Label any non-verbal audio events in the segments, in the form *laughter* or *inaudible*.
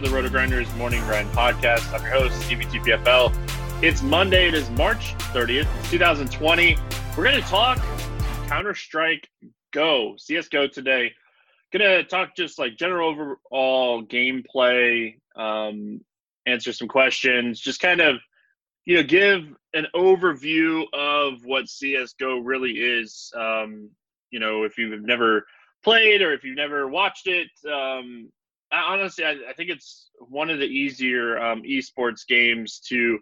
To the Roto Grinders Morning Grind Podcast. I'm your host, TBTPFL. It's Monday, it is March 30th, 2020. We're going to talk Counter Strike Go, CSGO today. Going to talk just like general overall gameplay, um, answer some questions, just kind of, you know, give an overview of what CSGO really is. Um, you know, if you've never played or if you've never watched it, um, honestly, I, I, think it's one of the easier um, esports games to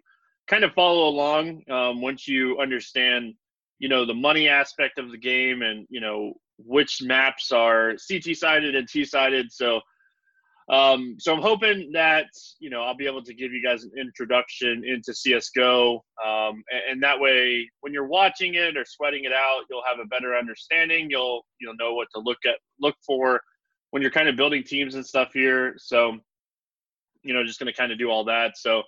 kind of follow along um, once you understand, you know, the money aspect of the game and you know which maps are CT sided and T sided. So, um, so I'm hoping that you know I'll be able to give you guys an introduction into CS:GO, um, and, and that way, when you're watching it or sweating it out, you'll have a better understanding. You'll you'll know what to look at, look for when you're kind of building teams and stuff here. So, you know, just going to kind of do all that. So,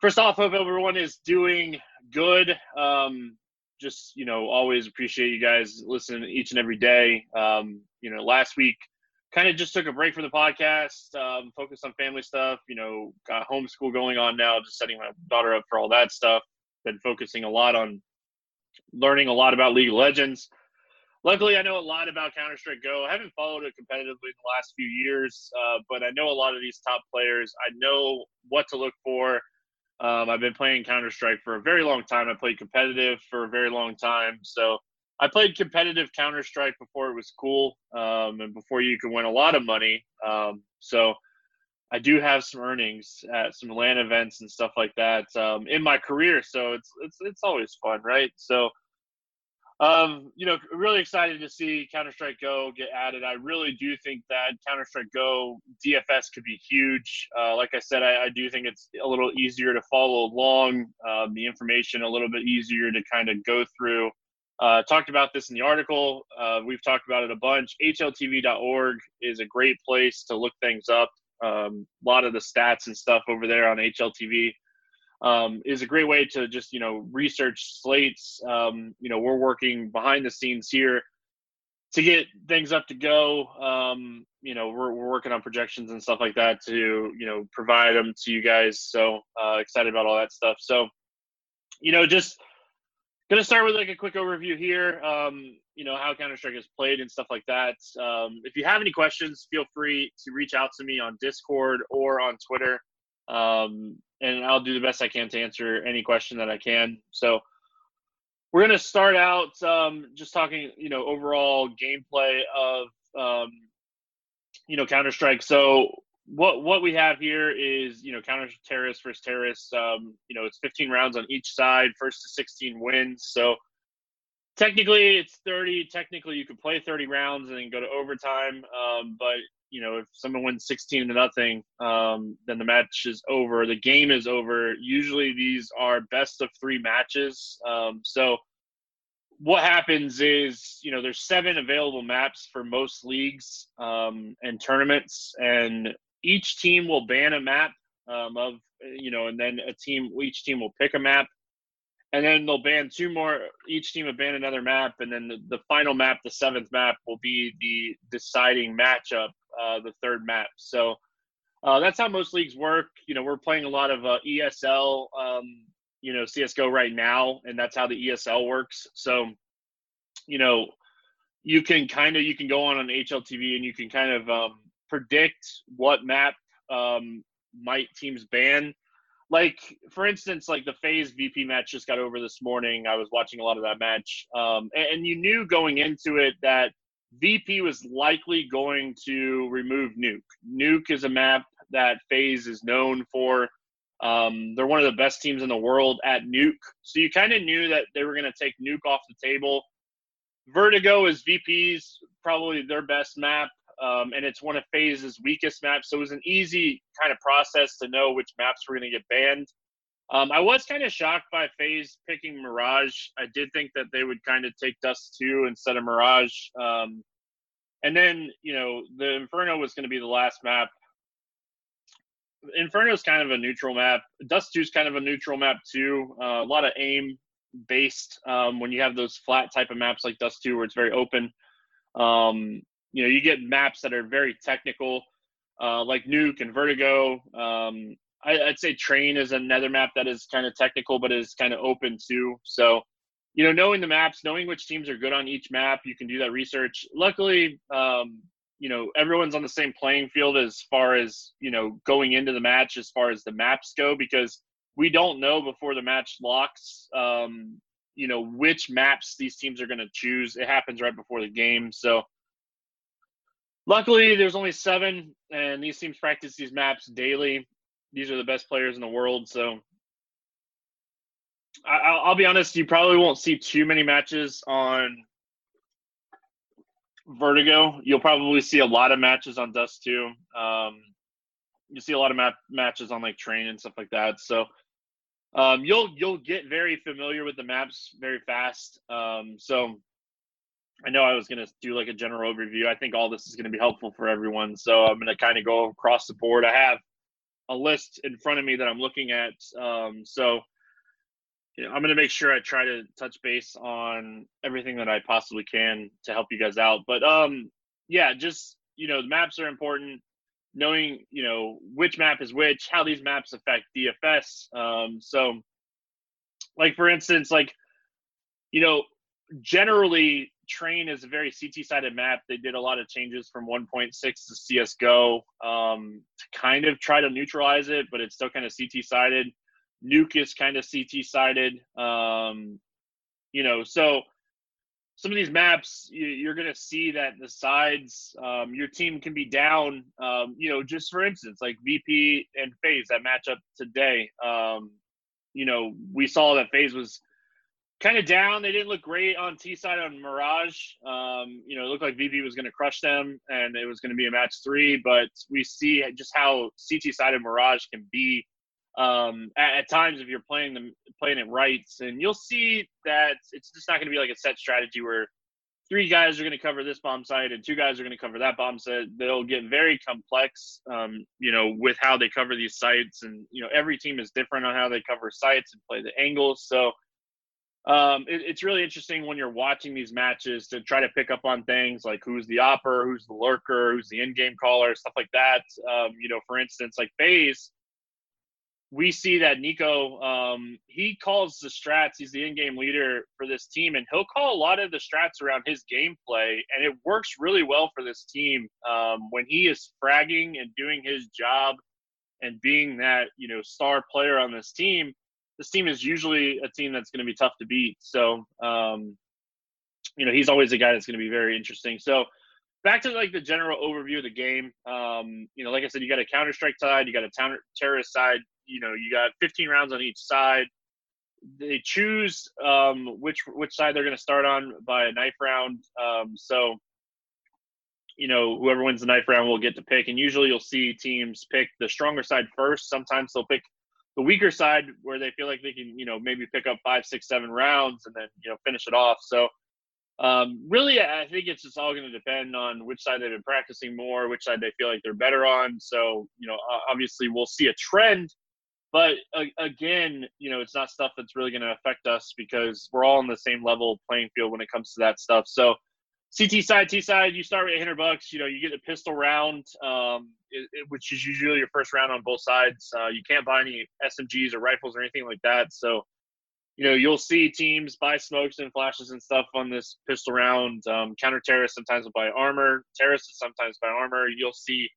first off, hope everyone is doing good. Um, just, you know, always appreciate you guys listening each and every day. Um, you know, last week kind of just took a break from the podcast, um, focused on family stuff, you know, got homeschool going on now, just setting my daughter up for all that stuff. Been focusing a lot on learning a lot about League of Legends luckily, I know a lot about Counter Strike Go. I haven't followed it competitively in the last few years, uh, but I know a lot of these top players. I know what to look for. Um, I've been playing Counter Strike for a very long time. I played competitive for a very long time. So I played competitive Counter Strike before it was cool um, and before you could win a lot of money. Um, so I do have some earnings at some LAN events and stuff like that um, in my career. So it's it's it's always fun, right? So um, you know, really excited to see Counter Strike Go get added. I really do think that Counter Strike Go DFS could be huge. Uh, like I said, I, I, do think it's a little easier to follow along, um, the information a little bit easier to kind of go through. Uh, talked about this in the article. Uh, we've talked about it a bunch. HLTV.org is a great place to look things up. Um, a lot of the stats and stuff over there on HLTV um, is a great way to just you know research slates. Um, you know, we're working behind the scenes here to get things up to go. Um, you know, we're we're working on projections and stuff like that to you know provide them to you guys. So uh, excited about all that stuff. So you know, just gonna start with like a quick overview here. Um, you know how Counter Strike is played and stuff like that. Um, if you have any questions, feel free to reach out to me on Discord or on Twitter. Um, and I'll do the best I can to answer any question that I can. So we're going to start out um, just talking, you know, overall gameplay of, um, you know, Counter Strike. So what what we have here is, you know, counter terrorists versus terrorists. Um, you know, it's 15 rounds on each side, first to 16 wins. So technically it's 30 technically you could play 30 rounds and then go to overtime um, but you know, if someone wins 16 to nothing, um, then the match is over. The game is over. Usually these are best of three matches. Um, so what happens is, you know, there's seven available maps for most leagues um, and tournaments, and each team will ban a map um, of, you know, and then a team, each team will pick a map, and then they'll ban two more. Each team will ban another map, and then the, the final map, the seventh map, will be the deciding matchup, uh, the third map. So uh, that's how most leagues work. You know, we're playing a lot of uh, ESL, um, you know, CSGO right now, and that's how the ESL works. So, you know, you can kind of you can go on on HLTV and you can kind of um, predict what map um, might teams ban. Like for instance, like the FaZe VP match just got over this morning. I was watching a lot of that match, um, and, and you knew going into it that VP was likely going to remove Nuke. Nuke is a map that FaZe is known for. Um, they're one of the best teams in the world at Nuke. So you kind of knew that they were going to take Nuke off the table. Vertigo is VP's probably their best map, um, and it's one of FaZe's weakest maps. So it was an easy kind of process to know which maps were going to get banned. Um, I was kind of shocked by FaZe picking Mirage. I did think that they would kind of take Dust 2 instead of Mirage. Um, and then, you know, the Inferno was going to be the last map Inferno is kind of a neutral map. Dust 2 is kind of a neutral map too. Uh, a lot of aim based um, when you have those flat type of maps like Dust 2 where it's very open. Um, you know, you get maps that are very technical, uh, like Nuke and Vertigo. Um, I, would say Train is another map that is kind of technical, but is kind of open too. So, you know, knowing the maps, knowing which teams are good on each map, you can do that research. Luckily, um, you know everyone's on the same playing field as far as you know going into the match as far as the maps go because we don't know before the match locks um, you know which maps these teams are going to choose it happens right before the game so luckily there's only seven and these teams practice these maps daily these are the best players in the world so I, will be honest you probably won't see too many matches on Vertigo. You'll probably see a lot of matches on Dust 2. Um, you see a lot of map matches on like Train and stuff like that. So um, you'll you'll get very familiar with the maps very fast. Um, so I know I was gonna do like a general overview. I think all this is gonna be helpful for everyone. So I'm gonna kind of go across the board. I have a list in front of me that I'm looking at. Um, so you know, I'm going to make sure I try to touch base on everything that I possibly can to help you guys out. But um, yeah, just you know, the maps are important. Knowing you know which map is which, how these maps affect DFS. Um, so, like for instance, like you know, generally Train is a very CT sided map. They did a lot of changes from 1.6 to CS:GO um, to kind of try to neutralize it, but it's still kind of CT sided. Nuke is kind of CT sided. Um, you know, so some of these maps, you, are going to see that the sides, um, your team can be down. Um, you know, just for instance, like VP and FaZe that matchup today. Um, you know, we saw that FaZe was kind of down. They didn't look great on T side on Mirage. Um, you know, it looked like VP was going to crush them, and it was going to be a match three. But we see just how CT sided Mirage can be um, at, at, times if you're playing them playing it right, and you'll see that it's just not going to be like a set strategy where three guys are going to cover this bomb site and two guys are going to cover that bomb site. They'll get very complex, um, you know, with how they cover these sites, and you know every team is different on how they cover sites and play the angles. So um, it, it's really interesting when you're watching these matches to try to pick up on things like who's the AWPer, who's the lurker, who's the in-game caller, stuff like that. Um, you know, for instance, like FaZe we see that NiKo, um, he calls the strats. He's the in-game leader for this team, and he'll call a lot of the strats around his gameplay, and it works really well for this team um, when he is fragging and doing his job and being that you know star player on this team. This team is usually a team that's going to be tough to beat. So, um, you know, he's always a guy that's going to be very interesting. So, back to like the general overview of the game. Um, you know, like I said, you got a Counter Strike side, you got a counter terrorist side you know you got 15 rounds on each side. They choose um, which which side they're going to start on by a knife round. Um, so you know whoever wins the knife round will get to pick, and usually you'll see teams pick the stronger side first. Sometimes they'll pick the weaker side where they feel like they can, you know, maybe pick up five, six, seven rounds and then, you know, finish it off. So um, really, I think it's just all going to depend on which side they've been practicing more, which side they feel like they're better on. So, you know, obviously we'll see a trend, but uh, again, you know, it's not stuff that's really going to affect us because we're all on the same level playing field when it comes to that stuff. So, CT side, T side, you start with 800 bucks. You know, you get a pistol round, um, it, it, which is usually your first round on both sides. Uh, you can't buy any SMGs or rifles or anything like that. So, you know, you'll see teams buy smokes and flashes and stuff on this pistol round. Um, counter terrorists sometimes will buy armor. Terrorists sometimes buy armor. You'll see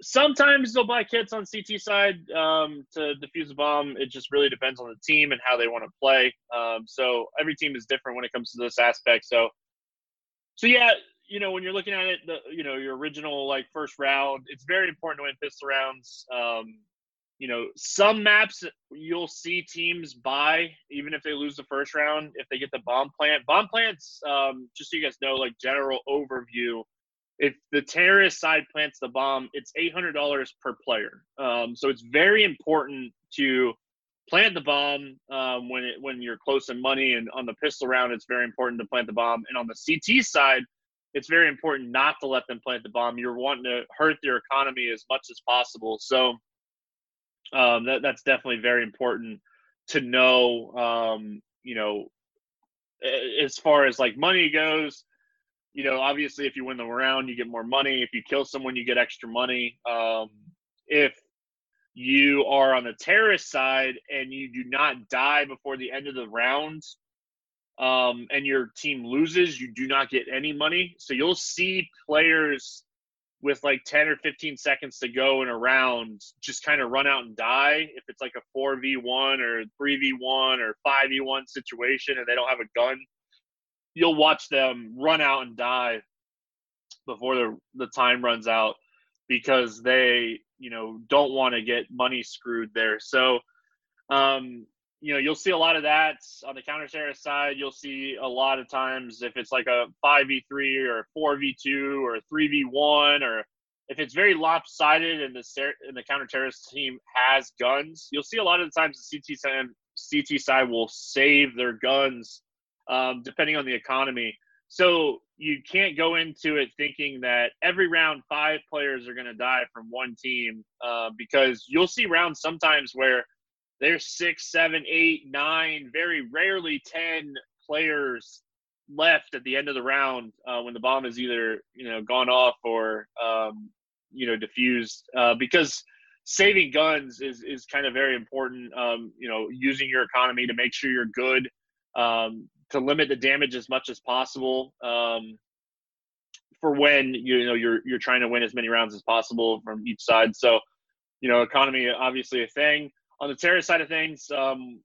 sometimes they'll buy kits on CT side um, to defuse a bomb. It just really depends on the team and how they want to play. Um, so every team is different when it comes to this aspect. So so yeah, you know, when you're looking at it, the you know your original like first round, it's very important to win pistol rounds. Um, you know, some maps you'll see teams buy even if they lose the first round if they get the bomb plant. Bomb plants, um, just so you guys know, like general overview. If the terrorist side plants the bomb, it's eight hundred dollars per player. Um, so it's very important to plant the bomb um, when it when you're close in money and on the pistol round it's very important to plant the bomb. And on the ct side it's very important not to let them plant the bomb. You're wanting to hurt their economy as much as possible. So um, that, that's definitely very important to know um, you know as far as like money goes you know obviously if you win the round you get more money. If you kill someone you get extra money. Um, if you are on the terrorist side and you do not die before the end of the round um, and your team loses, you do not get any money. So you'll see players with like 10 or 15 seconds to go in a round just kind of run out and die. If it's like a 4v1 or 3v1 or 5v1 situation and they don't have a gun, you'll watch them run out and die before the, the time runs out because they you know don't want to get money screwed there. So, um, you know, you'll see a lot of that on the counter terrorist side. You'll see a lot of times if it's like a five v three or four v two or three v one or if it's very lopsided and the and the counter terrorist team has guns, you'll see a lot of the times the CT side CT side will save their guns um, depending on the economy. So you can't go into it thinking that every round five players are going to die from one team uh, because you'll see rounds sometimes where there's six, seven, eight, nine, very rarely ten players left at the end of the round uh, when the bomb is either you know gone off or um, you know diffused uh, because saving guns is is kind of very important. Um, you know, using your economy to make sure you're good. Um, to limit the damage as much as possible um, for when you know you're you're trying to win as many rounds as possible from each side. So, you know, economy obviously a thing. On the terror side of things, um,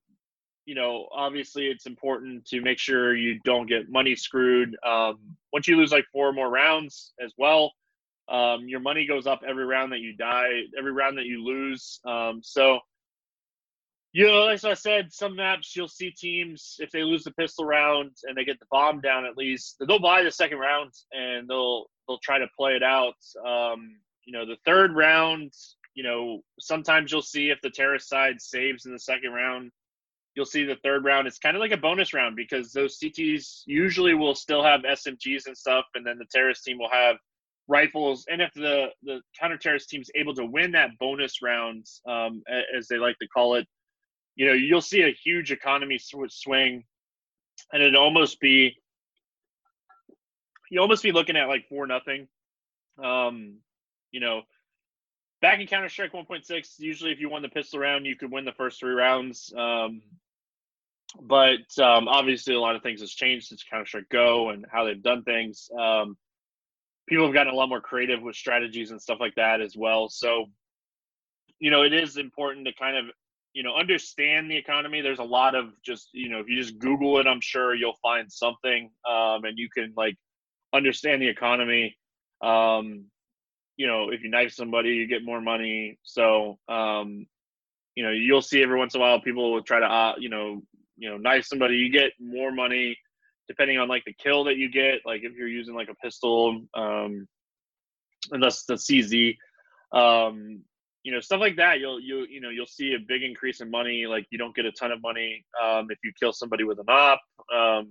you know, obviously it's important to make sure you don't get money screwed. Um, once you lose like four more rounds as well, um, your money goes up every round that you die, every round that you lose. Um, so you know, as I said, some maps you'll see teams if they lose the pistol round and they get the bomb down at least, they'll buy the second round and they'll they'll try to play it out. Um, you know, the third round, you know, sometimes you'll see if the terrorist side saves in the second round, you'll see the third round. It's kind of like a bonus round because those CTs usually will still have SMGs and stuff, and then the terrorist team will have rifles. And if the the counter terrorist team is able to win that bonus round, um, as they like to call it you know, you'll see a huge economy swing, and it'd almost be you almost be looking at like four nothing. Um, you know, back in Counter Strike 1.6, usually if you won the pistol round, you could win the first three rounds. Um, but um, obviously, a lot of things has changed since Counter Strike Go and how they've done things. Um, people have gotten a lot more creative with strategies and stuff like that as well. So, you know, it is important to kind of you know understand the economy. There's a lot of just you know if you just google it i'm sure you'll find something um, and you can like understand the economy. Um, you know if you knife somebody you get more money. So um, you know you'll see every once in a while people will try to uh, you know you know knife somebody. You get more money depending on like the kill that you get. Like if you're using like a pistol um unless the cz um you know stuff like that you'll you you know you'll see a big increase in money like you don't get a ton of money um, if you kill somebody with an AWP um,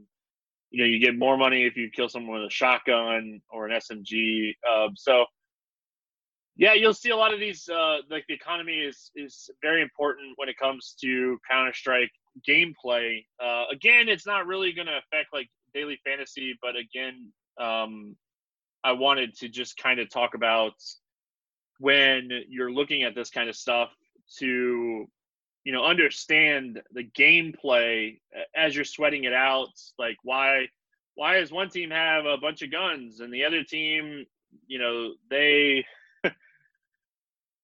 you know you get more money if you kill someone with a shotgun or an smg um, so yeah you'll see a lot of these uh, like the economy is is very important when it comes to counter-strike gameplay. Uh, again it's not really going to affect like daily fantasy but again um, i wanted to just kind of talk about when you're looking at this kind of stuff to you know understand the gameplay as you're sweating it out like why why does one team have a bunch of guns and the other team you know they *laughs*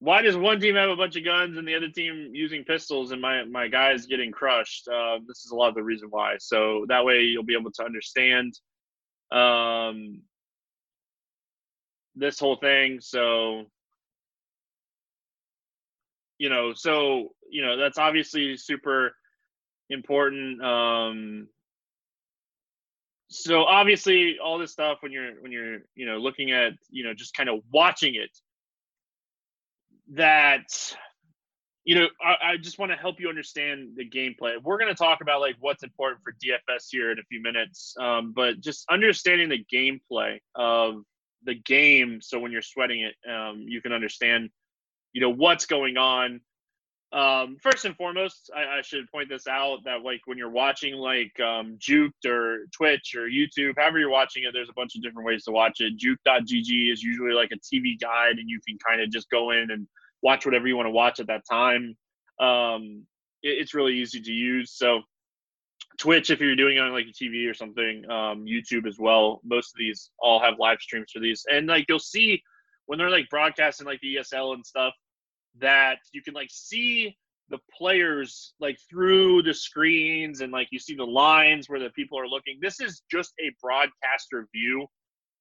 why does one team have a bunch of guns and the other team using pistols and my my guys getting crushed? Uh, this is a lot of the reason why. So that way you'll be able to understand um this whole thing. So you know, so you know that's obviously super important. Um, so obviously, all this stuff when you're when you're you know looking at you know just kind of watching it, that you know I, I just want to help you understand the gameplay. We're going to talk about like what's important for DFS here in a few minutes, um, but just understanding the gameplay of the game, so when you're sweating it, um, you can understand you know what's going on um, first and foremost, I, I, should point this out that like when you're watching like um, Juked or Twitch or YouTube, however you're watching it, there's a bunch of different ways to watch it. Juked.gg is usually like a TV guide, and you can kind of just go in and watch whatever you want to watch at that time. Um, it, it's really easy to use. So Twitch, if you're doing it on like a TV or something, um, YouTube as well. Most of these all have live streams for these, and like you'll see when they're like broadcasting like the ESL and stuff that you can like see the players like through the screens and like you see the lines where the people are looking. This is just a broadcaster view.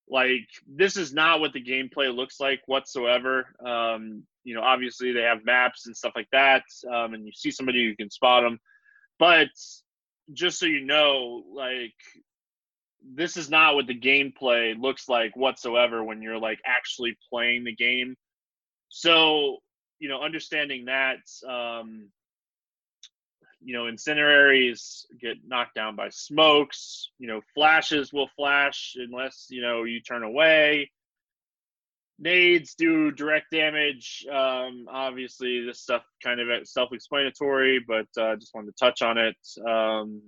Like this is not what the gameplay looks like whatsoever. Um, you know, obviously they have maps and stuff like that, um, and you see somebody you can spot them. But just so you know, like this is not what the gameplay looks like whatsoever when you're like actually playing the game. So you know, understanding that, um, you know, incendiaries get knocked down by smokes. You know, flashes will flash unless you know you turn away. Nades do direct damage. Um, obviously, this stuff kind of self-explanatory, but uh, just wanted to touch on it. Um,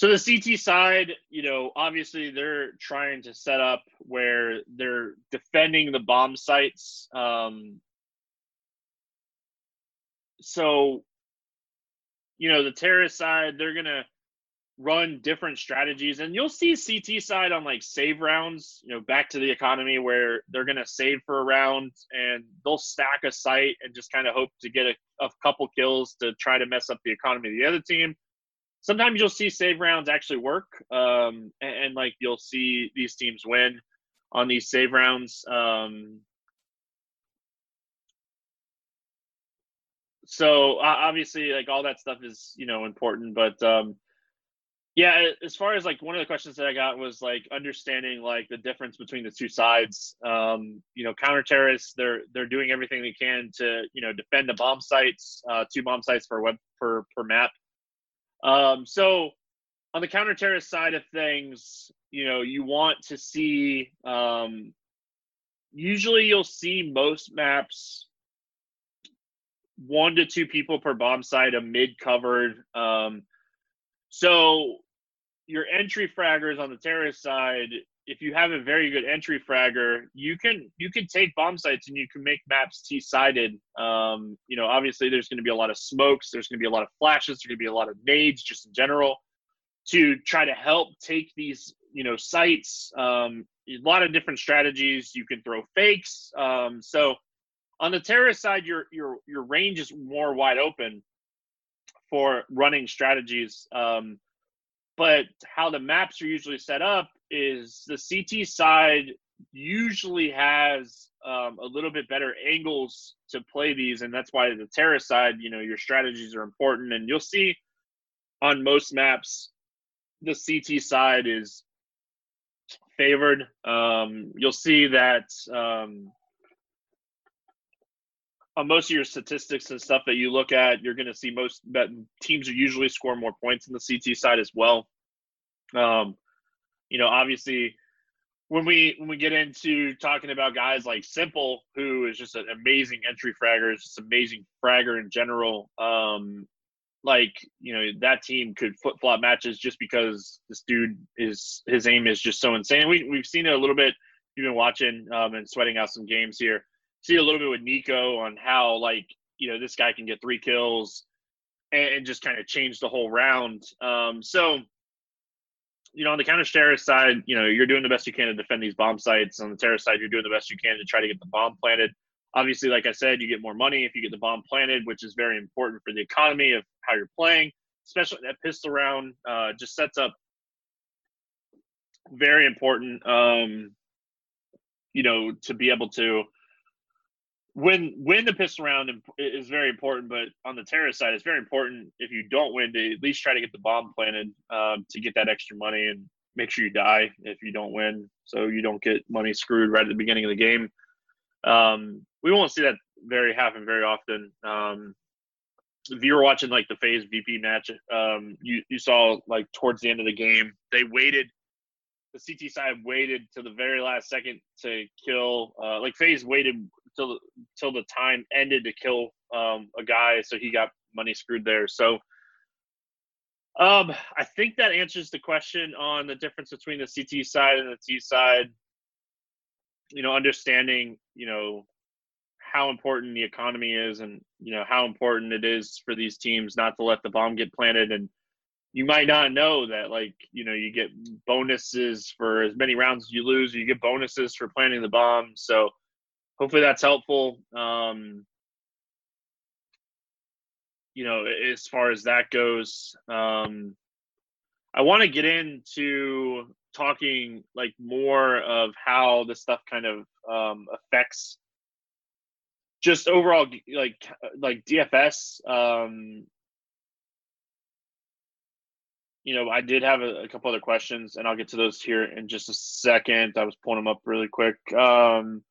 so the CT side, you know, obviously they're trying to set up where they're defending the bomb sites. Um, so, you know, the terrorist side, they're gonna run different strategies, and you'll see CT side on like save rounds. You know, back to the economy where they're gonna save for a round and they'll stack a site and just kind of hope to get a, a couple kills to try to mess up the economy of the other team sometimes you'll see save rounds actually work, um, and, and, like you'll see these teams win on these save rounds. Um, so uh, obviously, like all that stuff is you know important, but um, yeah, as far as like one of the questions that I got was like understanding like the difference between the two sides. Um, you know, counter terrorists they're they're doing everything they can to you know defend the bomb sites, uh, two bomb sites per web per per map. Um, so on the counter terrorist side of things, you know, you want to see. Um, usually, you'll see most maps one to two people per bomb site, a mid covered. Um, so your entry fraggers on the terrorist side, if you have a very good entry fragger, you can you can take bomb sites and you can make maps T sided. Um, you know, obviously there's going to be a lot of smokes, there's going to be a lot of flashes, there's going to be a lot of nades just in general to try to help take these you know sites. Um, a lot of different strategies. You can throw fakes. Um, so on the terrorist side, your your your range is more wide open for running strategies. Um, but how the maps are usually set up is the CT side usually has um, a little bit better angles to play these, and that's why the terrorist side, you know, your strategies are important. And you'll see on most maps, the CT side is favored. Um, you'll see that um, on most of your statistics and stuff that you look at, you're going to see most that teams usually score more points in the CT side as well. Um, you know, obviously, when we when we get into talking about guys like s1mple, who is just an amazing entry fragger, just amazing fragger in general. Um, like you know that team could flip flop matches just because this dude is his aim is just so insane. We we've seen it a little bit. You've been watching um, and sweating out some games here. See a little bit with NiKo on how like you know this guy can get three kills and, and just kind of change the whole round. Um, so you know on the counter terrorist side, you know you're doing the best you can to defend these bomb sites. On the terrorist side, you're doing the best you can to try to get the bomb planted obviously, like I said, you get more money if you get the bomb planted, which is very important for the economy of how you're playing. Especially that pistol round uh, just sets up very important. Um, you know, to be able to win win the pistol round is very important. But on the terrorist side, it's very important if you don't win to at least try to get the bomb planted um, to get that extra money and make sure you die if you don't win, so you don't get money screwed right at the beginning of the game. Um, we won't see that very happen very often. Um, if you were watching like the FaZe VP match, um, you you saw like towards the end of the game, they waited. The CT side waited to the very last second to kill. Uh, like FaZe waited till till the time ended to kill um, a guy, so he got money screwed there. So. Um, I think that answers the question on the difference between the CT side and the T side. You know, understanding, you know, how important the economy is and you know how important it is for these teams not to let the bomb get planted and you might not know that like you know you get bonuses for as many rounds as you lose you get bonuses for planting the bomb so hopefully that's helpful um you know as far as that goes um i want to get into talking like more of how this stuff kind of um affects just overall like like DFS. Um, you know, I did have a, a, couple other questions, and I'll get to those here in just a second. I was pulling them up really quick. Um,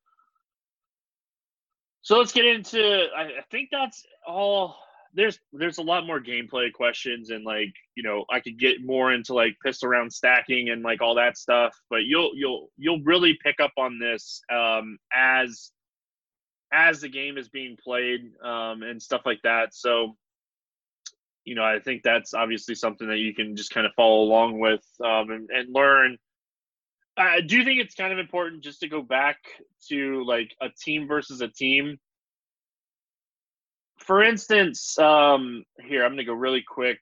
so let's get into. I, think that's all. There's there's a lot more gameplay questions, and like you know, I could get more into like pistol round stacking and like all that stuff. But you'll you'll you'll really pick up on this um, as as the game is being played um, and stuff like that. So, you know, I think that's obviously something that you can just kind of follow along with um, and, and learn. I do think it's kind of important just to go back to like a team versus a team. For instance, um, here I'm to go really quick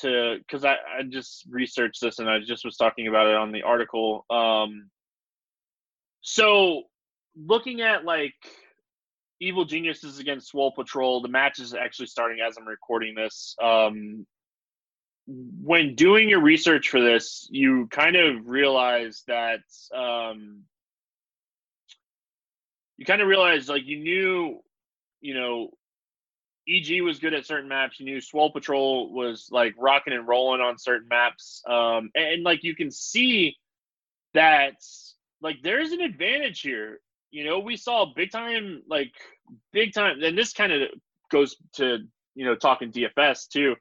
to because I, I just researched this and I just was talking about it on the article. Um, so looking at like Evil Geniuses against Swole Patrol. The match is actually starting as I'm recording this. Um, when doing your research for this, you kind of realize that um, you kind of realize like you knew, you know, EG was good at certain maps. You knew Swole Patrol was like rocking and rolling on certain maps, um, and, and like you can see that like there's an advantage here you know, we saw big time, like big time, and this kind of goes to you know talking DFS too.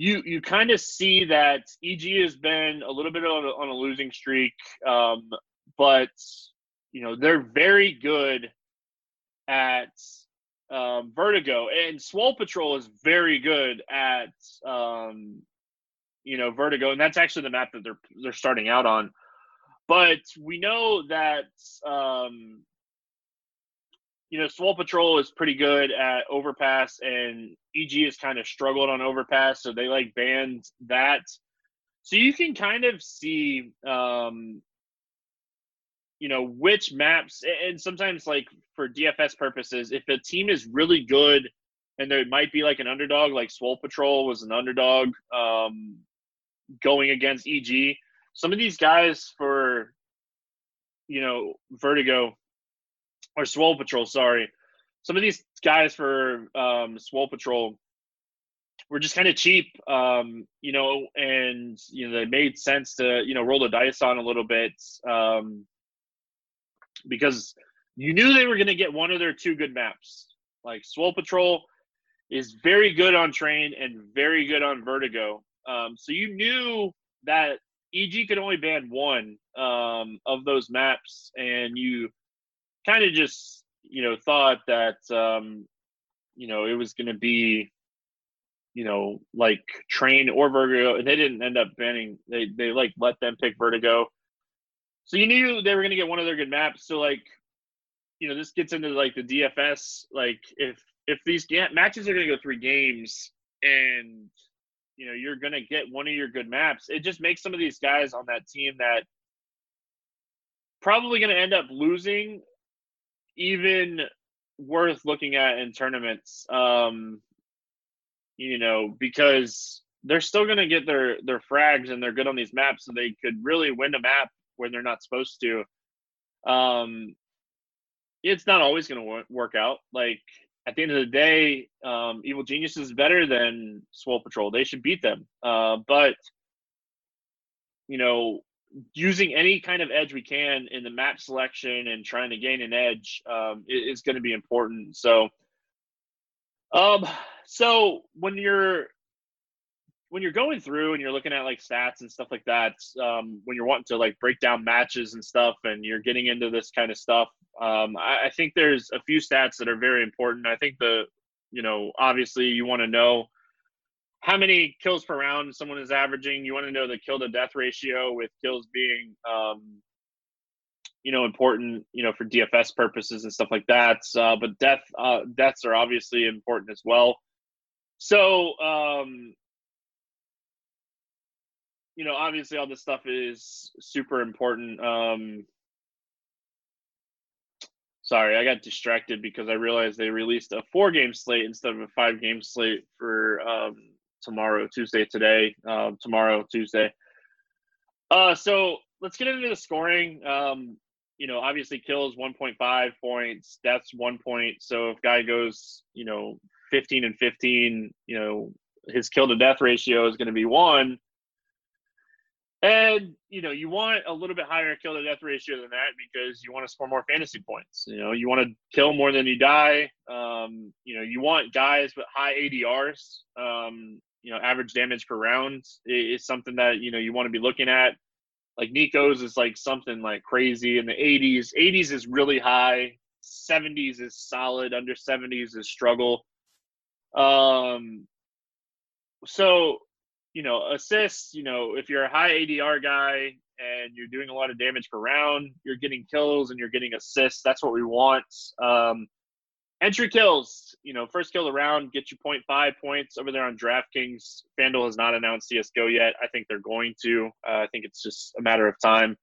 You you kind of see that EG has been a little bit on a, on a losing streak, um, but you know they're very good at um, Vertigo, and Swole Patrol is very good at um, you know Vertigo, and that's actually the map that they're they're starting out on. But we know that um, you know Swole Patrol is pretty good at overpass, and EG has kind of struggled on overpass, so they like banned that. So you can kind of see, um, you know, which maps, and sometimes like for DFS purposes, if a team is really good and there might be like an underdog, like Swole Patrol was an underdog um, going against EG some of these guys for you know Vertigo or Swole Patrol, sorry, some of these guys for um, Swole Patrol were just kind of cheap, um, you know, and you know they made sense to you know roll the dice on a little bit um, because you knew they were going to get one of their two good maps. Like Swole Patrol is very good on train and very good on vertigo. Um, so you knew that EG could only ban one um, of those maps, and you kind of just you know thought that um, you know it was going to be you know like train or vertigo, and they didn't end up banning. They they like let them pick vertigo, so you knew they were going to get one of their good maps. So like you know this gets into like the DFS. Like if if these matches are going to go three games and you know you're going to get one of your good maps it just makes some of these guys on that team that probably going to end up losing even worth looking at in tournaments um you know because they're still going to get their their frags and they're good on these maps so they could really win a map when they're not supposed to um it's not always going to work out like at the end of the day, um, Evil Genius is better than Swole Patrol. They should beat them. Uh, but you know, using any kind of edge we can in the map selection and trying to gain an edge um, is, going to be important. So, um, so when you're when you're going through and you're looking at like stats and stuff like that, um, when you're wanting to like break down matches and stuff, and you're getting into this kind of stuff, um, I, I, think there's a few stats that are very important. I think the, you know, obviously you want to know how many kills per round someone is averaging. You want to know the kill to death ratio, with kills being, um, you know, important, you know, for DFS purposes and stuff like that. Uh, but death, uh, deaths are obviously important as well. So, um, you know, obviously all this stuff is super important. Um, sorry, I got distracted because I realized they released a four game slate instead of a five game slate for um, tomorrow, Tuesday, today, uh, tomorrow, Tuesday. Uh, so let's get into the scoring. Um, you know, obviously kills 1.5 points, deaths one point. So if guy goes, you know, 15 and 15, you know, his kill to death ratio is going to be one. And you know, you want a little bit higher kill to death ratio than that because you want to score more fantasy points. You know, you want to kill more than you die. Um, you know, you want guys with high ADRs. Um, you know, average damage per round is something that you know you want to be looking at. Like NiKo's is like something like crazy in the 80s. 80s is really high. 70s is solid. Under 70s is struggle. Um, so you know, assists, you know, if you're a high ADR guy and you're doing a lot of damage per round, you're getting kills and you're getting assists. That's what we want. Um, entry kills, you know, first kill the round, get you 0.5 points over there on DraftKings. FanDuel has not announced CSGO yet. I think they're going to. Uh, I think it's just a matter of time.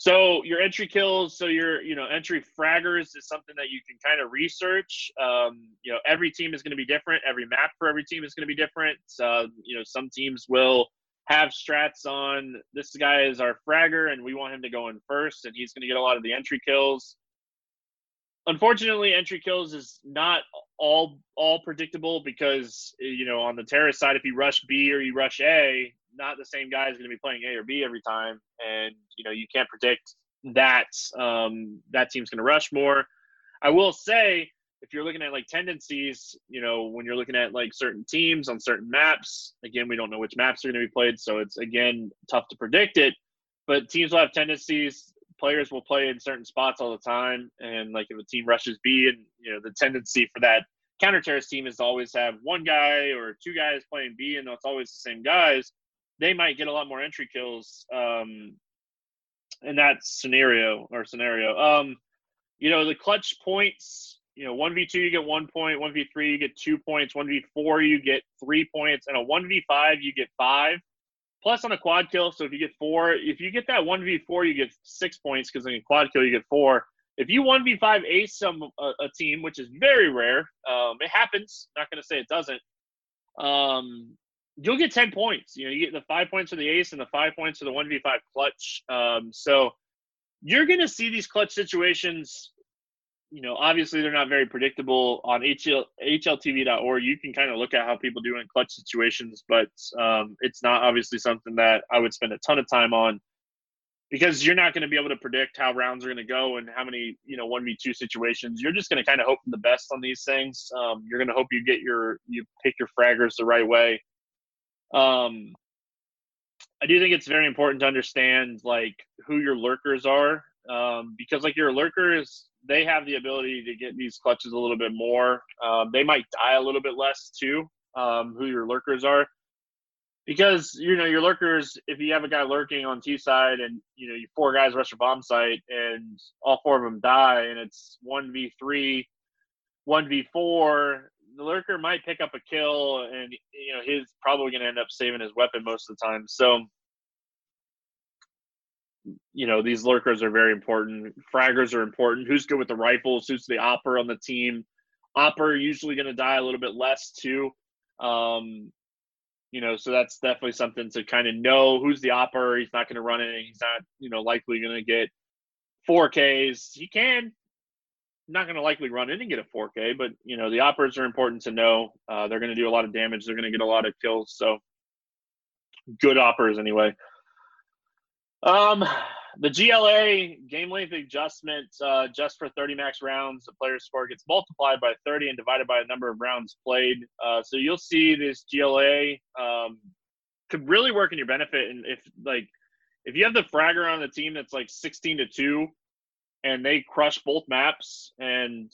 So your entry kills, so your you know entry fraggers is something that you can kind of research. Um, you know, every team is going to be different. Every map for every team is going to be different. Uh, you know, some teams will have strats on this guy is our fragger and we want him to go in first and he's going to get a lot of the entry kills. Unfortunately, entry kills is not all all predictable because you know on the terrorist side, if you rush B or you rush A, not the same guy is going to be playing A or B every time, and you know you can't predict that um, that team's going to rush more. I will say, if you're looking at like tendencies, you know, when you're looking at like certain teams on certain maps, again, we don't know which maps are going to be played, so it's again tough to predict it. But teams will have tendencies. Players will play in certain spots all the time, and like if a team rushes B, and you know the tendency for that counter terrorist team is always have one guy or two guys playing B, and it's always the same guys they might get a lot more entry kills um, in that scenario or scenario. Um, you know, the clutch points, you know, 1v2 you get one point, 1v3 you get two points, 1v4 you get three points, and a 1v5 you get five. Plus on a quad kill, so if you get four, if you get that 1v4, you get six points because in a quad kill you get four. If you 1v5 ace some a, a team, which is very rare, um, it happens. Not going to say it doesn't. Um, you'll get 10 points. You know, you get the five points for the ace and the five points for the 1v5 clutch. Um, so you're going to see these clutch situations. You know, obviously they're not very predictable on HL, HLTV.org. You can kind of look at how people do in clutch situations, but um, it's not obviously something that I would spend a ton of time on. because you're not going to be able to predict how rounds are going to go and how many you know one v two situations. You're just going to kind of hope for the best on these things. Um, you're going to hope you get your you pick your fraggers the right way. Um, I do think it's very important to understand like who your lurkers are um, because like your lurkers they have the ability to get these clutches a little bit more. Um, they might die a little bit less too. Um, who your lurkers are because you know your lurkers if you have a guy lurking on t side and you know you four guys rush a bomb site and all four of them die and it's 1v3 1v4 the lurker might pick up a kill and you know he's probably going to end up saving his weapon most of the time. So you know these lurkers are very important. Fraggers are important. Who's good with the rifles? Who's the AWPer on the team? AWPer usually going to die a little bit less too. Um, you know, so that's definitely something to kind of know. Who's the AWPer. He's not going to run it. He's not, you know, likely going to get 4Ks. He can, not going to likely run in and get a 4K, but you know, the AWPers are important to know. Uh, they're going to do a lot of damage. They're going to get a lot of kills. So good AWPers anyway. Um, the GLA game length adjustment, uh, just for 30 max rounds, the player score gets multiplied by 30 and divided by the number of rounds played. Uh, so you'll see this GLA um, could really work in your benefit. And if like if you have the fragger on the team that's like 16 to two, and they crush both maps, and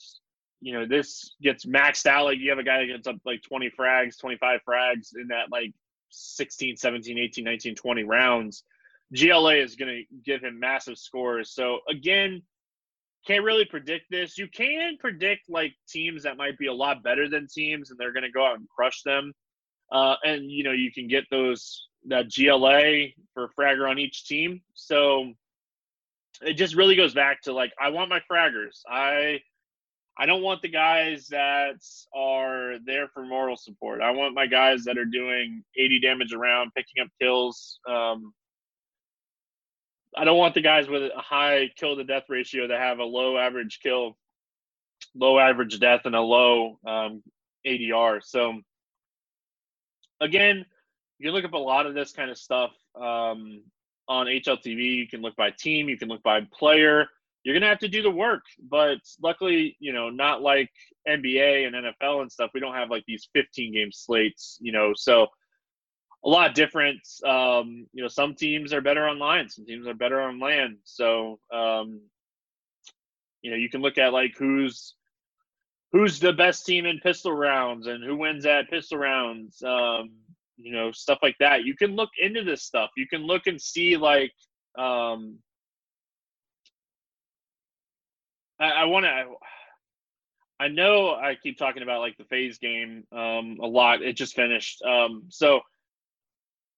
you know this gets maxed out, like you have a guy that gets up like 20 frags, 25 frags in that like 16, 17, 18, 19, 20 rounds GLA is going to give him massive scores. So again, can't really predict this. You can predict like teams that might be a lot better than teams, and they're going to go out and crush them. Uh, and you know you can get those that GLA for fragger on each team. So it just really goes back to like I want my fraggers. I I don't want the guys that are there for moral support. I want my guys that are doing 80 damage around, picking up kills. Um, I don't want the guys with a high kill to death ratio that have a low average kill, low average death, and a low um, ADR. So again, you can look up a lot of this kind of stuff um, on HLTV. You can look by team, you can look by player. You're gonna have to do the work, but luckily, you know, not like NBA and NFL and stuff. We don't have like these 15 game slates, you know. So a lot different. Um, you know, some teams are better online, some teams are better on LAN. So, um, you know, you can look at like who's who's the best team in pistol rounds and who wins at pistol rounds. Um, you know, stuff like that. You can look into this stuff. You can look and see like. Um, I, I want to. I know I keep talking about like the FaZe game um, a lot. It just finished. Um, so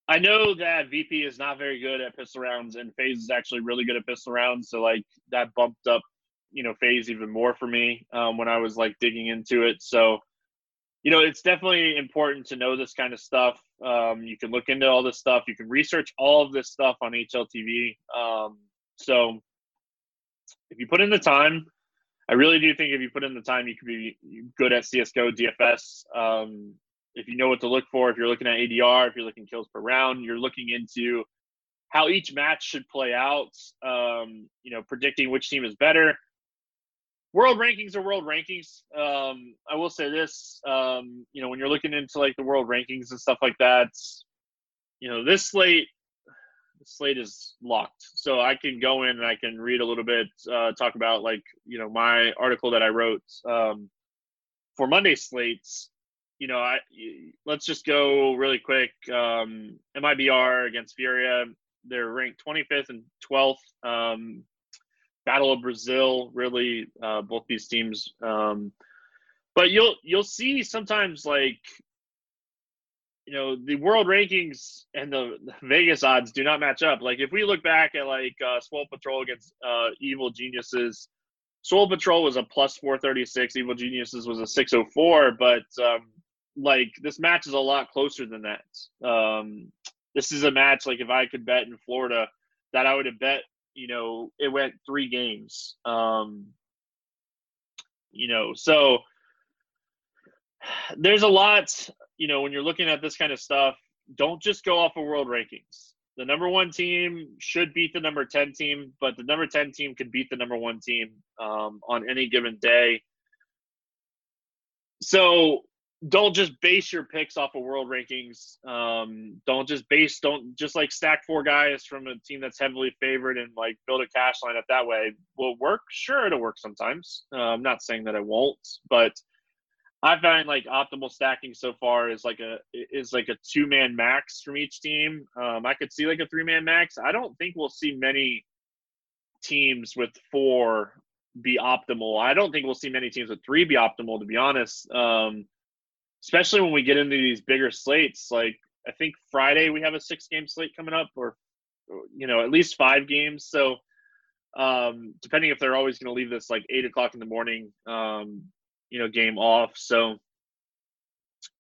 I know that VP is not very good at pistol rounds, and FaZe is actually really good at pistol rounds. So like that bumped up, you know, FaZe even more for me um, when I was like digging into it. So, you know, it's definitely important to know this kind of stuff. Um, you can look into all this stuff. You can research all of this stuff on HLTV. Um, so, if you put in the time, I really do think if you put in the time, you could be good at CS:GO, DFS. Um, if you know what to look for, if you're looking at ADR, if you're looking kills per round, you're looking into how each match should play out. Um, you know, predicting which team is better. World rankings are world rankings. Um, I will say this. Um, you know, when you're looking into like the world rankings and stuff like that, you know, this slate, this slate is locked. So I can go in and I can read a little bit, uh, talk about like you know my article that I wrote um, for Monday slates you know, I let's just go really quick. Um, MIBR against Furia, they're ranked 25th and 12th. Battle of Brazil, really, uh, both these teams. Um, but you'll you'll see sometimes like you know the world rankings and the, Vegas odds do not match up. Like if we look back at like uh, Swole Patrol against uh, Evil Geniuses, Swole Patrol was a plus 436, Evil Geniuses was a 604, but um, like this match is a lot closer than that. Um, this is a match like if I could bet in Florida that I would have bet, you know, it went three games. Um, you know, so there's a lot, you know, when you're looking at this kind of stuff, don't just go off of world rankings. The number one team should beat the number 10 team, but the number 10 team can beat the number one team um, on any given day. So don't just base your picks off of world rankings. Um, don't just base, don't just like stack four guys from a team that's heavily favored and like build a cash lineup that way. Will it work? Sure, it'll work sometimes. Uh, I'm not saying that it won't, but I find like optimal stacking so far is like a is like a two man max from each team. Um, I could see like a three man max. I don't think we'll see many teams with four be optimal. I don't think we'll see many teams with three be optimal, to be honest. Um, especially when we get into these bigger slates. Like I think Friday we have a six game slate coming up, or you know at least five games. So um, depending if they're always going to leave this like eight o'clock in the morning, um, you know, game off. So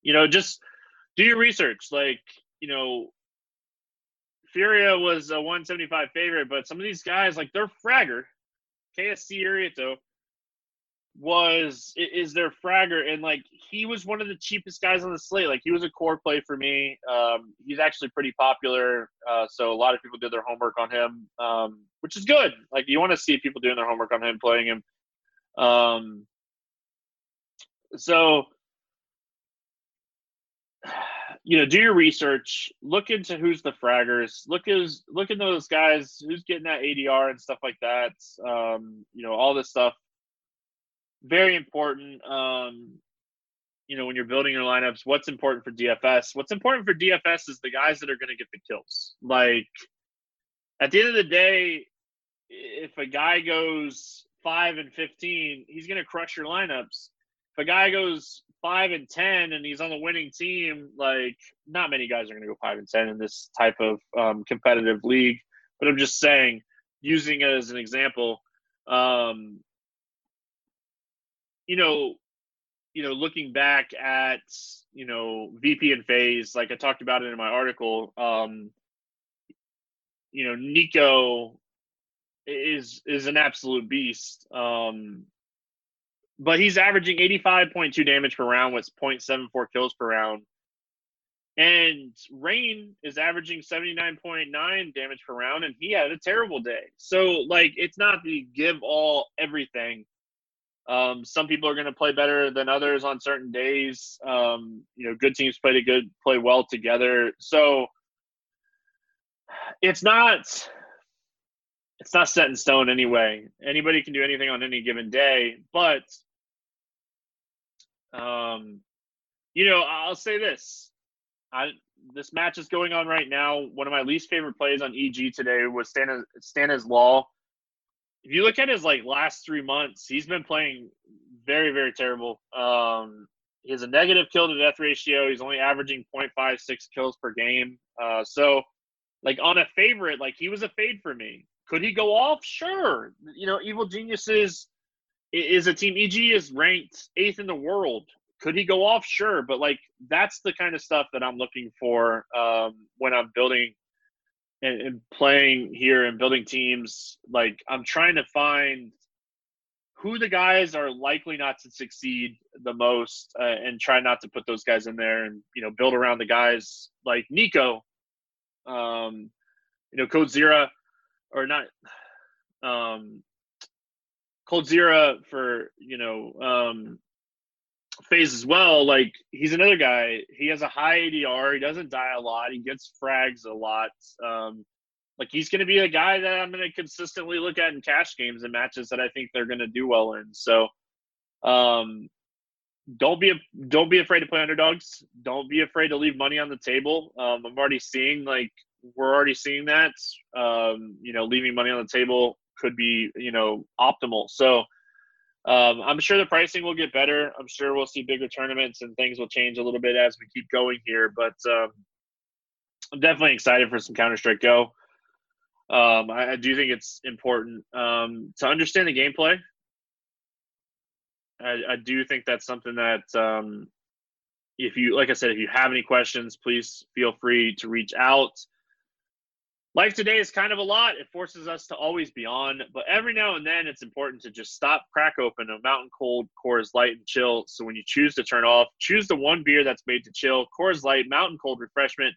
you know, just do your research. Like you know, Furia was a 175 favorite, but some of these guys like they're fragger. KSCERATO was is their fragger and like he was one of the cheapest guys on the slate. Like he was a core play for me. Um, he's actually pretty popular uh, so a lot of people did their homework on him um, which is good. Like you want to see people doing their homework on him playing him. Um, so *sighs* you know do your research. Look into who's the fraggers. Look as look at those guys who's getting that adr and stuff like that. Um, you know all this stuff very important. Um, you know, when you're building your lineups, what's important for DFS? What's important for DFS is the guys that are going to get the kills. Like at the end of the day, if a guy goes five and fifteen, he's going to crush your lineups. If a guy goes five and ten and he's on the winning team, like not many guys are going to go five and ten in this type of um, competitive league. But I'm just saying, using it as an example, um, you know, you know, looking back at you know VP and FaZe, like I talked about it in my article, um, you know, NiKo is is an absolute beast. Um, but he's averaging 85.2 damage per round with 0.74 kills per round. And Rain is averaging 79.9 damage per round, and he had a terrible day. So, like, it's not the give all everything. Um, some people are going to play better than others on certain days. Um, you know, good teams play to good play well together. So it's not it's not set in stone anyway. Anybody can do anything on any given day, but um, you know, I'll say this. I this match is going on right now. One of my least favorite plays on EG today was Stan Stanislaw if you look at his like last three months, he's been playing very, very terrible. Um, he has a negative kill to death ratio. He's only averaging 0.56 kills per game. Uh, so, like on a favorite, like he was a fade for me. Could he go off? Sure. You know, Evil Geniuses is a team. EG is ranked eighth in the world. Could he go off? Sure. But like that's the kind of stuff that I'm looking for um, when I'm building and, and playing here and building teams, like I'm trying to find who the guys are likely not to succeed the most uh, and try not to put those guys in there and you know build around the guys like NiKo. Um you know Coldzera or not um Coldzera for you know um FaZe as well, like he's another guy. He has a high ADR. He doesn't die a lot. He gets frags a lot. Um, like he's going to be a guy that I'm going to consistently look at in cash games and matches that I think they're going to do well in. So, um, don't be don't be afraid to play underdogs. Don't be afraid to leave money on the table. Um, I'm already seeing like we're already seeing that. Um, you know, leaving money on the table could be you know optimal. So um, I'm sure the pricing will get better. I'm sure we'll see bigger tournaments and things will change a little bit as we keep going here. But um, I'm definitely excited for some Counter Strike Go. Um, I, I, do think it's important um, to understand the gameplay. I, I, do think that's something that um, if you, like I said, if you have any questions, please feel free to reach out. Life today is kind of a lot. It forces us to always be on, but every now and then it's important to just stop, crack open a mountain cold Coors Light and chill. So when you choose to turn off, choose the one beer that's made to chill. Coors Light, mountain cold refreshment,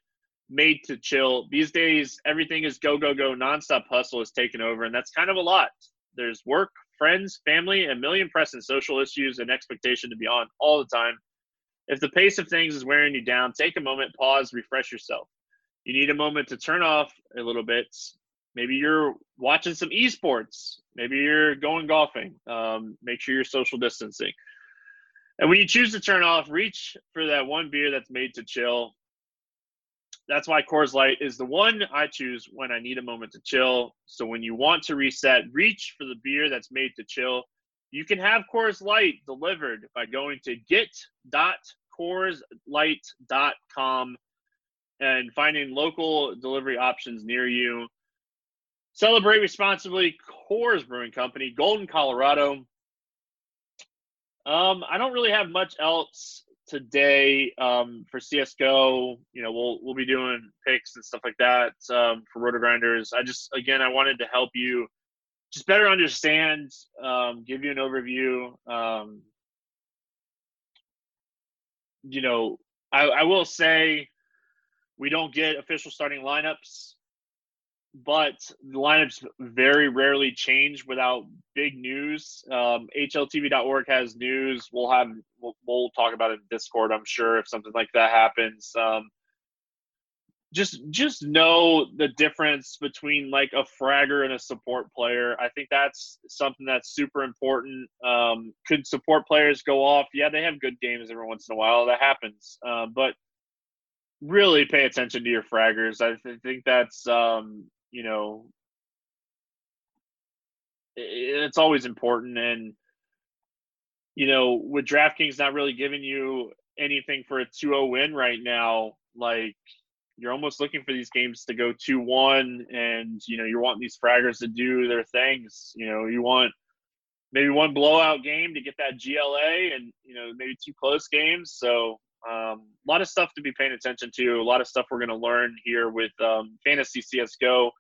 made to chill. These days, everything is go, go, go, nonstop hustle is taken over, and that's kind of a lot. There's work, friends, family, a million press and social issues, and expectation to be on all the time. If the pace of things is wearing you down, take a moment, pause, refresh yourself. You need a moment to turn off a little bit. Maybe you're watching some esports. Maybe you're going golfing. Um, make sure you're social distancing. And when you choose to turn off, reach for that one beer that's made to chill. That's why Coors Light is the one I choose when I need a moment to chill. So when you want to reset, reach for the beer that's made to chill. You can have Coors Light delivered by going to get.coorslight.com and finding local delivery options near you. Celebrate responsibly, Coors Brewing Company, Golden, Colorado. Um, I don't really have much else today um, for CS:GO. You know, we'll we'll be doing picks and stuff like that um, for Roto Grinders. I just again, I wanted to help you just better understand, um, give you an overview. Um, you know, I, I will say we don't get official starting lineups but the lineups very rarely change without big news. Um, HLTV.org has news. We'll have we'll, we'll, talk about it in Discord. I'm sure if something like that happens. Um, just just know the difference between like a fragger and a support player. I think that's something that's super important. Um, could support players go off? Yeah, they have good games every once in a while. That happens. Uh, but really pay attention to your fraggers. I th- think that's um, you know, it's always important. And, you know, with DraftKings not really giving you anything for a 2 0 win right now, like, you're almost looking for these games to go 2 1, and, you know, you're wanting these fraggers to do their things. You know, you want maybe one blowout game to get that GLA and, you know, maybe two close games. So, um, a lot of stuff to be paying attention to. A lot of stuff we're going to learn here with um, Fantasy CS:GO,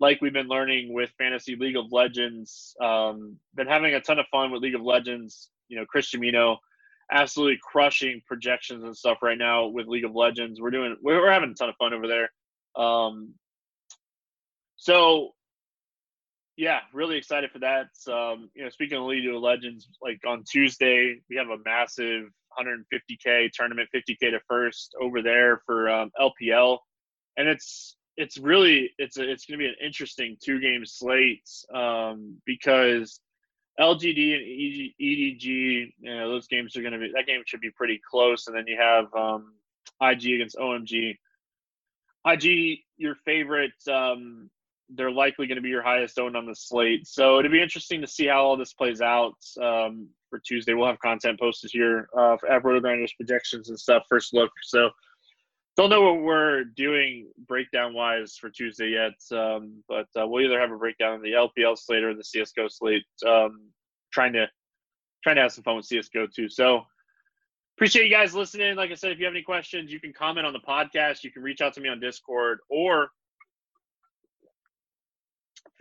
like we've been learning with Fantasy League of Legends. Um, been having a ton of fun with League of Legends. You know, Chris Jamino, absolutely crushing projections and stuff right now with League of Legends. We're doing, we're, we're having a ton of fun over there. Um, so yeah, really excited for that. Um, you know, speaking of League of Legends, like on Tuesday, we have a massive 150k tournament, 50k to first over there for um, LPL, and it's it's really it's a, it's going to be an interesting two game slate um, because LGD and EDG, you know, those games are going to be that game should be pretty close, and then you have um, IG against OMG. IG, your favorite, um, they're likely going to be your highest owned on the slate. So it'll be interesting to see how all this plays out um, for Tuesday. We'll have content posted here uh, Roto Grinders projections and stuff. First look. So don't know what we're doing breakdown wise for Tuesday yet, um, but uh, we'll either have a breakdown in the LPL slate or the CS:GO slate. Um, trying to trying to have some fun with CS:GO too. So appreciate you guys listening. Like I said, if you have any questions, you can comment on the podcast. You can reach out to me on Discord or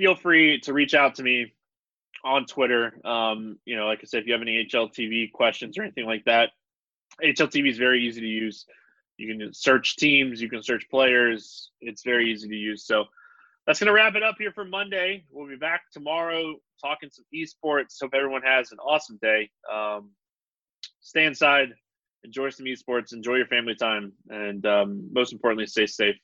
feel free to reach out to me on Twitter. Um, you know, like I said, if you have any HLTV questions or anything like that, HLTV is very easy to use. You can search teams, you can search players. It's very easy to use. So that's going to wrap it up here for Monday. We'll be back tomorrow talking some esports. Hope everyone has an awesome day. Um, stay inside, enjoy some esports, enjoy your family time, and um, most importantly, stay safe.